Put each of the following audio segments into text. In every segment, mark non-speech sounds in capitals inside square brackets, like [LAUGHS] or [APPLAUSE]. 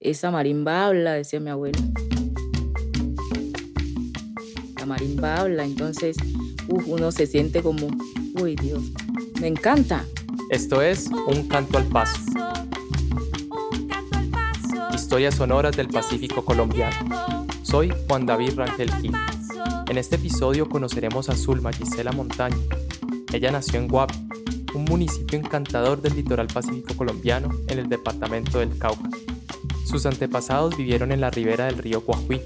esa marimba habla, decía mi abuelo. La marimba habla, entonces uno se siente como, uy Dios, me encanta. Esto es Un Canto al Paso. Historias sonoras del Pacífico colombiano. Soy Juan David Rangel Gil. En este episodio conoceremos a Zulma Gisela Montaño. Ella nació en Guapi, un municipio encantador del litoral pacífico colombiano en el departamento del Cauca. Sus antepasados vivieron en la ribera del río Guajuí,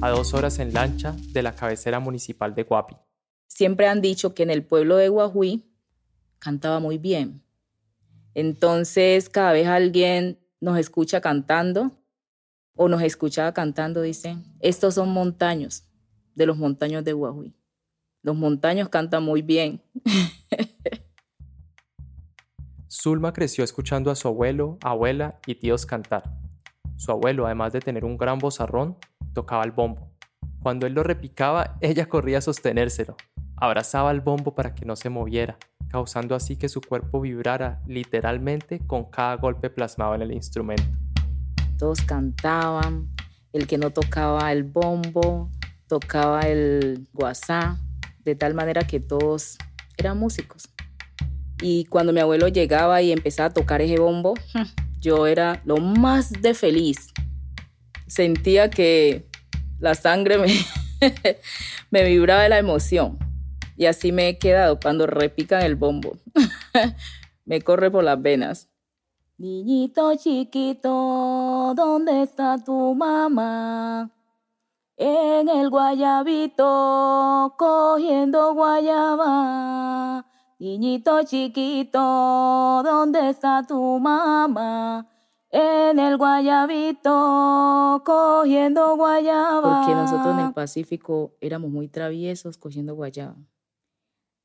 a dos horas en lancha de la cabecera municipal de Guapi. Siempre han dicho que en el pueblo de Guajuí cantaba muy bien. Entonces, cada vez alguien nos escucha cantando o nos escuchaba cantando, dicen, estos son montaños de los montaños de Guajuí. Los montaños cantan muy bien. [LAUGHS] Zulma creció escuchando a su abuelo, abuela y tíos cantar. Su abuelo, además de tener un gran vozarrón, tocaba el bombo. Cuando él lo repicaba, [LAUGHS] ella corría a sostenérselo. Abrazaba el bombo para que no se moviera, causando así que su cuerpo vibrara literalmente con cada golpe plasmado en el instrumento. Todos cantaban, el que no tocaba el bombo, tocaba el guasá, de tal manera que todos eran músicos. Y cuando mi abuelo llegaba y empezaba a tocar ese bombo, [LAUGHS] yo era lo más de feliz. Sentía que la sangre me, [LAUGHS] vibraba de la emoción. Y así me he quedado cuando repican el bombo. [LAUGHS] me corre por las venas. Niñito chiquito, ¿dónde está tu mamá? En el guayabito, cogiendo guayaba. Niñito chiquito, ¿dónde está tu mamá? En el guayabito, cogiendo guayaba. Porque nosotros en el Pacífico éramos muy traviesos cogiendo guayaba.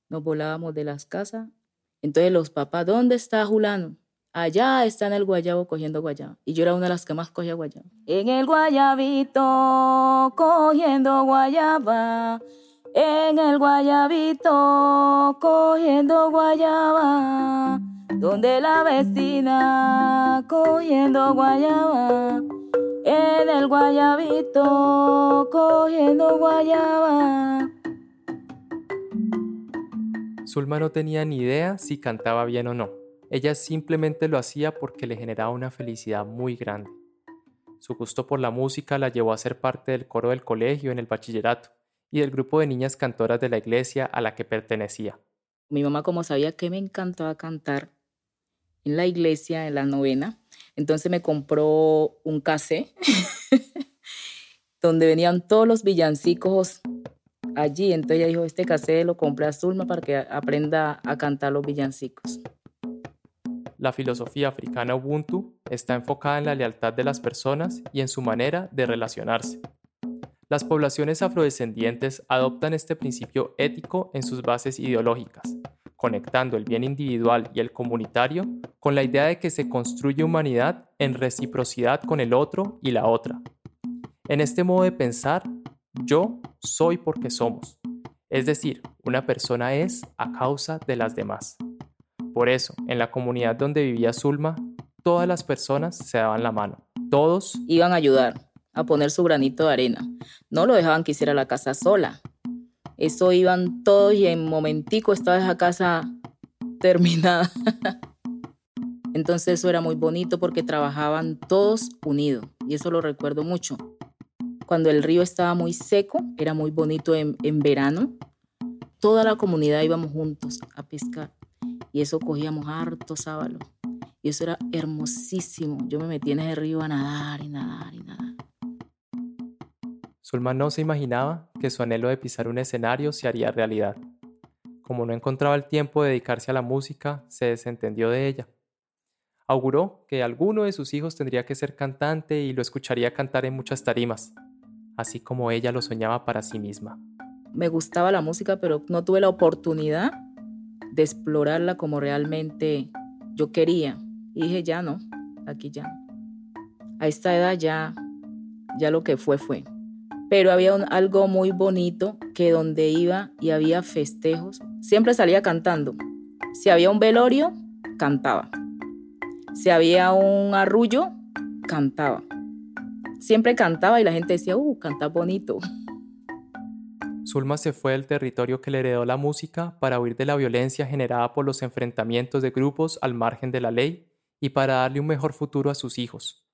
Nos volábamos de las casas. Entonces los papás, ¿dónde está Julano? Allá está en el guayabo cogiendo guayaba. Y yo era una de las que más cogía guayaba. En el guayabito, cogiendo guayaba en el guayabito cogiendo guayaba, donde la vecina cogiendo guayaba, en el guayabito cogiendo guayaba. Zulma no tenía ni idea si cantaba bien o no. Ella simplemente lo hacía porque le generaba una felicidad muy grande. Su gusto por la música la llevó a ser parte del coro del colegio en el bachillerato y del grupo de niñas cantoras de la iglesia a la que pertenecía. Mi mamá, como sabía que me encantaba cantar en la iglesia, en la novena, entonces me compró un cassette [LAUGHS] donde venían todos los villancicos allí. Entonces ella dijo, este cassette lo compré a Zulma para que aprenda a cantar los villancicos. La filosofía africana Ubuntu está enfocada en la lealtad de las personas y en su manera de relacionarse. Las poblaciones afrodescendientes adoptan este principio ético en sus bases ideológicas, conectando el bien individual y el comunitario con la idea de que se construye humanidad en reciprocidad con el otro y la otra. En este modo de pensar, yo soy porque somos, es decir, una persona es a causa de las demás. Por eso, en la comunidad donde vivía Zulma, todas las personas se daban la mano, todos iban a ayudar a poner su granito de arena. No lo dejaban que hiciera la casa sola. Eso iban todos y en momentico estaba esa casa [LAUGHS] terminada. Entonces eso era muy bonito porque trabajaban todos unidos y eso lo recuerdo mucho. Cuando el río estaba muy seco, era muy bonito en, en verano. Toda la comunidad íbamos juntos a pescar y eso cogíamos harto sábalo. Y eso era hermosísimo. Yo me metí en ese río a nadar y nadar y nadar. Zulma no se imaginaba que su anhelo de pisar un escenario se haría realidad. Como no encontraba el tiempo de dedicarse a la música, se desentendió de ella. Auguró que alguno de sus hijos tendría que ser cantante y lo escucharía cantar en muchas tarimas, así como ella lo soñaba para sí misma. Me gustaba la música, pero no tuve la oportunidad de explorarla como realmente yo quería. Y dije, ya no, aquí ya. A esta edad ya, ya lo que fue fue pero había algo muy bonito que donde iba y había festejos, siempre salía cantando. Si había un velorio, cantaba. Si había un arrullo, cantaba. siempre cantaba y la gente decía, uh, canta bonito. [LAUGHS] Zulma se fue del territorio que le heredó la música para huir de la violencia generada por los enfrentamientos de grupos al margen de la ley y para darle un mejor futuro a sus hijos.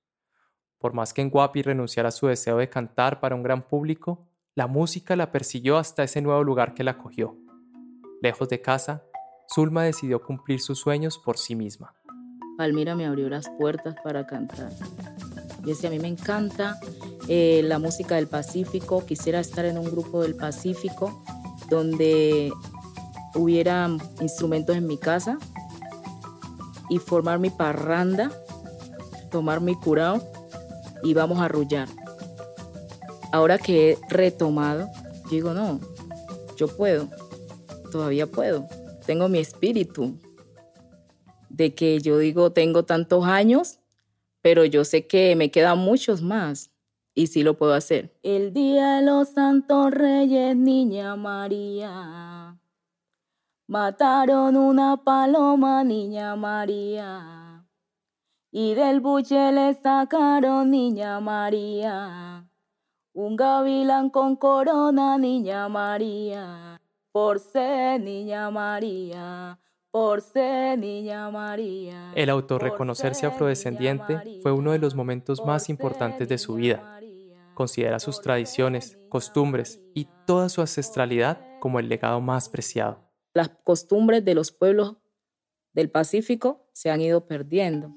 Por más que en Guapi renunciara a su deseo de cantar para un gran público, la música la persiguió hasta ese nuevo lugar que la acogió. Lejos de casa, Zulma decidió cumplir sus sueños por sí misma. Palmira me abrió las puertas para cantar. Y decía, a mí me encanta eh, la música del Pacífico, quisiera estar en un grupo del Pacífico donde hubiera instrumentos en mi casa y formar mi parranda, tomar mi curado y vamos a arrullar. Ahora que he retomado, digo, no, yo puedo, todavía puedo, tengo mi espíritu, de que yo digo, tengo tantos años, pero yo sé que me quedan muchos más y sí lo puedo hacer. El día de los santos reyes, niña María, mataron una paloma, niña María, y del buche le sacaron, niña María, un gavilán con corona, niña María, por ser niña María. Por ser niña María. El autorreconocerse afrodescendiente fue uno de los momentos más importantes de su vida. Considera sus tradiciones, costumbres y toda su ancestralidad como el legado más preciado. Las costumbres de los pueblos del Pacífico se han ido perdiendo.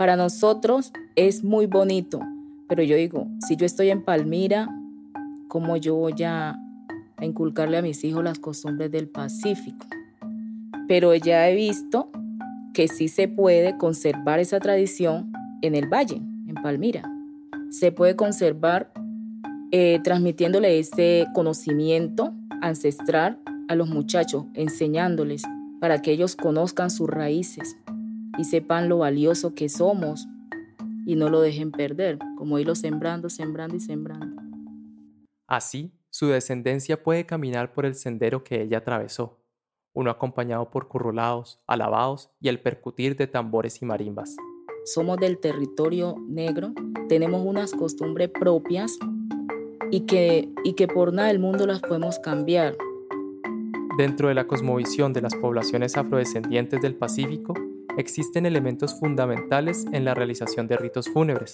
Para nosotros es muy bonito, pero yo digo, si yo estoy en Palmira, ¿cómo yo voy a inculcarle a mis hijos las costumbres del Pacífico? pero ya he visto que sí se puede conservar esa tradición en el valle, en Palmira. Se puede conservar eh, transmitiéndole ese conocimiento ancestral a los muchachos, enseñándoles para que ellos conozcan sus raíces y sepan lo valioso que somos y no lo dejen perder, como irlo sembrando, sembrando y sembrando. Así, su descendencia puede caminar por el sendero que ella atravesó uno acompañado por currulados, alabados y el percutir de tambores y marimbas. Somos del territorio negro, tenemos unas costumbres propias y que, y que por nada del mundo las podemos cambiar. Dentro de la cosmovisión de las poblaciones afrodescendientes del Pacífico, existen elementos fundamentales en la realización de ritos fúnebres.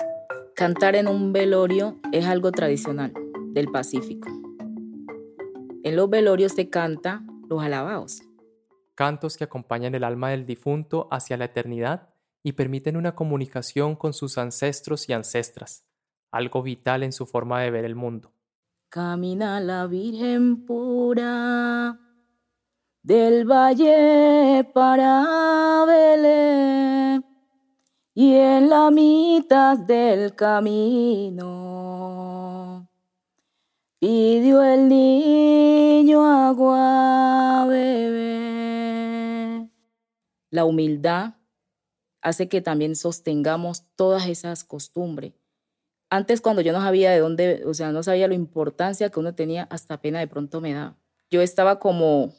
Cantar en un velorio es algo tradicional del Pacífico. En los velorios se canta los alabados. Cantos que acompañan el alma del difunto hacia la eternidad y permiten una comunicación con sus ancestros y ancestras, algo vital en su forma de ver el mundo. Camina la Virgen pura del valle para Belén y en la mitad del camino pidió el niño agua bebé. La humildad hace que también sostengamos todas esas costumbres. Antes cuando yo no sabía de dónde, o sea, no sabía la importancia que uno tenía, hasta pena de pronto me da. Yo estaba como,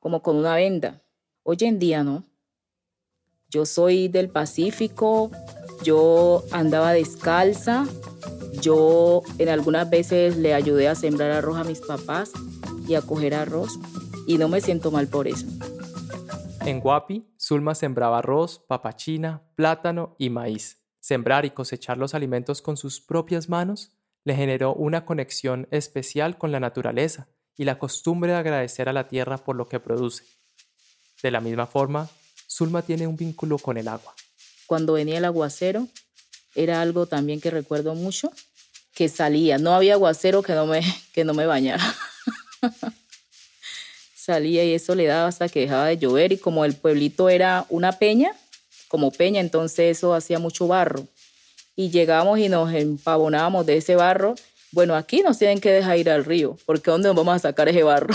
como con una venda. Hoy en día, ¿no? Yo soy del Pacífico, yo andaba descalza, yo en algunas veces le ayudé a sembrar arroz a mis papás y a coger arroz y no me siento mal por eso. En Guapi, Zulma sembraba arroz, papachina, plátano y maíz. Sembrar y cosechar los alimentos con sus propias manos le generó una conexión especial con la naturaleza y la costumbre de agradecer a la tierra por lo que produce. De la misma forma, Zulma tiene un vínculo con el agua. Cuando venía el aguacero, era algo también que recuerdo mucho, que salía, no había aguacero que no me, [LAUGHS] que no me bañara. [LAUGHS] salía y eso le daba hasta que dejaba de llover y como el pueblito era una peña, como peña, entonces eso hacía mucho barro. Y llegamos y nos empavonábamos de ese barro. Bueno, aquí nos tienen que dejar ir al río, porque ¿dónde nos vamos a sacar ese barro?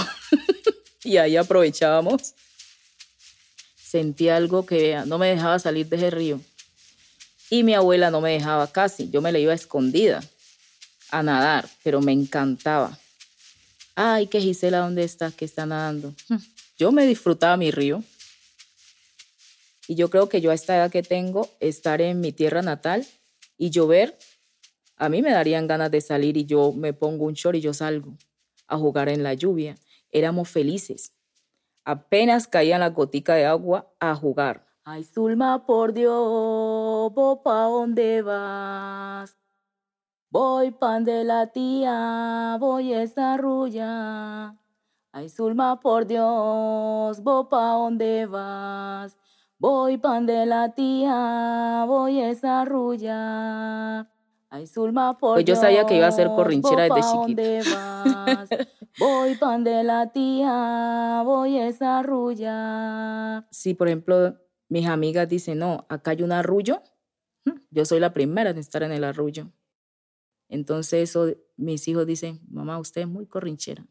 [LAUGHS] y ahí aprovechábamos. Sentí algo que no me dejaba salir de ese río. Y mi abuela no me dejaba casi, yo me la iba escondida a nadar, pero me encantaba. Ay, que Gisela, ¿dónde está? Que está nadando. Hmm. Yo me disfrutaba mi río. Y yo creo que yo a esta edad que tengo, estar en mi tierra natal y llover A mí me darían ganas de salir y yo me pongo un short y yo salgo a jugar en la lluvia. Éramos felices. Apenas caían la gotica de agua a jugar. Ay, Zulma, por Dios, ¿pa dónde vas? Voy pan de la tía, voy esa rulla. Ay, Zulma, por Dios, ¿vos pa dónde vas? Voy pan de la tía, voy esa rulla. Ay, Zulma, pues yo sabía que iba a ser corrinchera desde chiquita. [LAUGHS] voy pan de la tía, voy esa rulla. Si, por ejemplo, mis amigas dicen, no, acá hay un arrullo, yo soy la primera en estar en el arrullo. Entonces, eso, mis hijos dicen, mamá, usted es muy corrinchera.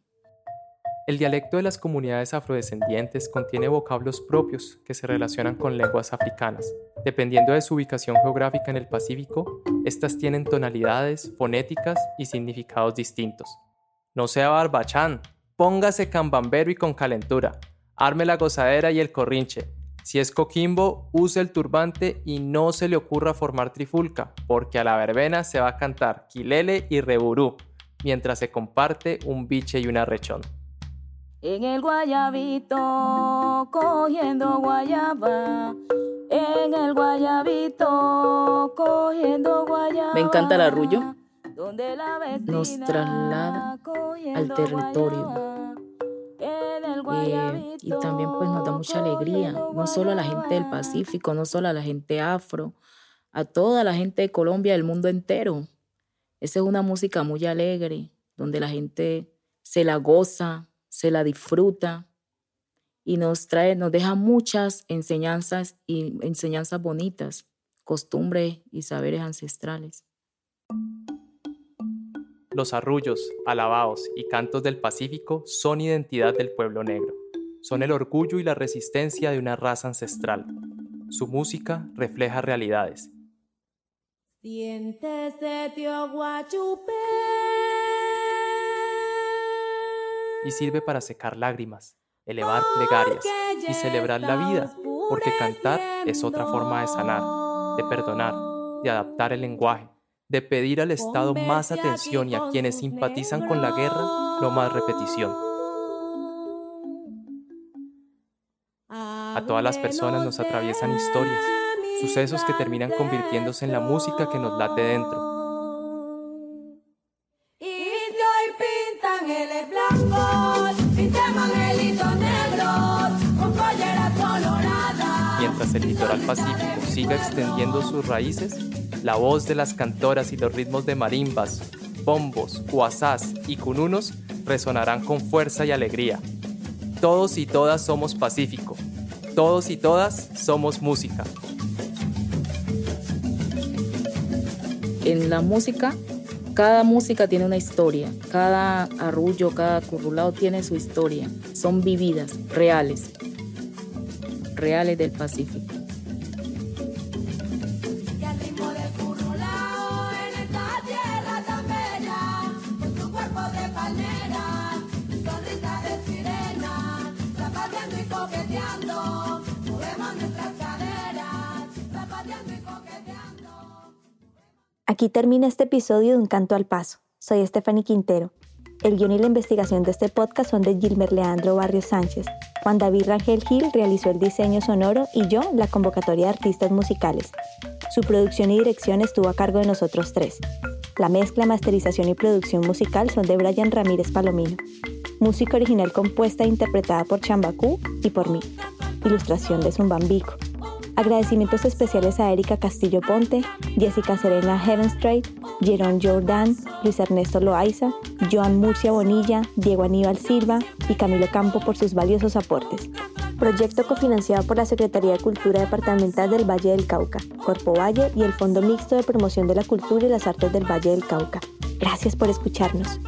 El dialecto de las comunidades afrodescendientes contiene vocablos propios que se relacionan con lenguas africanas. Dependiendo de su ubicación geográfica en el Pacífico, estas tienen tonalidades, fonéticas y significados distintos. No sea barbachán, póngase cambambero y con calentura, arme la gozadera y el corrinche. Si es coquimbo, use el turbante y no se le ocurra formar trifulca, porque a la verbena se va a cantar quilele y reburú, mientras se comparte un biche y un arrechón en el guayabito, cogiendo guayaba. En el guayabito, cogiendo guayaba. Me encanta el arrullo. Nos traslada al territorio. Eh, y también pues nos da mucha alegría, no solo a la gente del Pacífico, no solo a la gente afro, a toda la gente de Colombia, del mundo entero. Esa es una música muy alegre, donde la gente se la goza, se la disfruta y nos trae, nos deja muchas enseñanzas y enseñanzas bonitas, costumbres y saberes ancestrales. Los arrullos, alabaos y cantos del Pacífico son identidad del pueblo negro. Son el orgullo y la resistencia de una raza ancestral. Su música refleja realidades. Siéntese, tío Guachupé y sirve para secar lágrimas, elevar plegarias y celebrar la vida, porque cantar es otra forma de sanar, de perdonar, de adaptar el lenguaje, de pedir al Estado más atención y a quienes simpatizan con la guerra no más repetición. A todas las personas nos atraviesan historias, sucesos que terminan convirtiéndose en la música que nos late dentro. Mientras el litoral pacífico siga extendiendo sus raíces, la voz de las cantoras y los ritmos de marimbas, bombos, guasás y cununos resonarán con fuerza y alegría. Todos y todas somos pacífico. Todos y todas somos música. En la música cada música tiene una historia, cada arrullo, cada currulado tiene su historia. Son vividas, reales, reales del Pacífico. Aquí termina este episodio de Un Canto al Paso. Soy Stephanie Quintero. El guion y la investigación de este podcast son de Gilmer Leandro Barrios Sánchez. Juan David Rangel Gil realizó el diseño sonoro y yo la convocatoria de artistas musicales. Su producción y dirección estuvo a cargo de nosotros tres. La mezcla, masterización y producción musical son de Brian Ramírez Palomino. Música original compuesta e interpretada por Chambacú y por mí. Ilustración de Zumbambico. Agradecimientos especiales a Erika Castillo Ponte, Jessica Serena Heavenstraight, Jerón Jordan, Luis Ernesto Loaiza, Joan Murcia Bonilla, Diego Aníbal Silva y Camilo Campo por sus valiosos aportes. Proyecto cofinanciado por la Secretaría de Cultura Departamental del Valle del Cauca, Corpo Valle y el Fondo Mixto de Promoción de la Cultura y las Artes del Valle del Cauca. Gracias por escucharnos.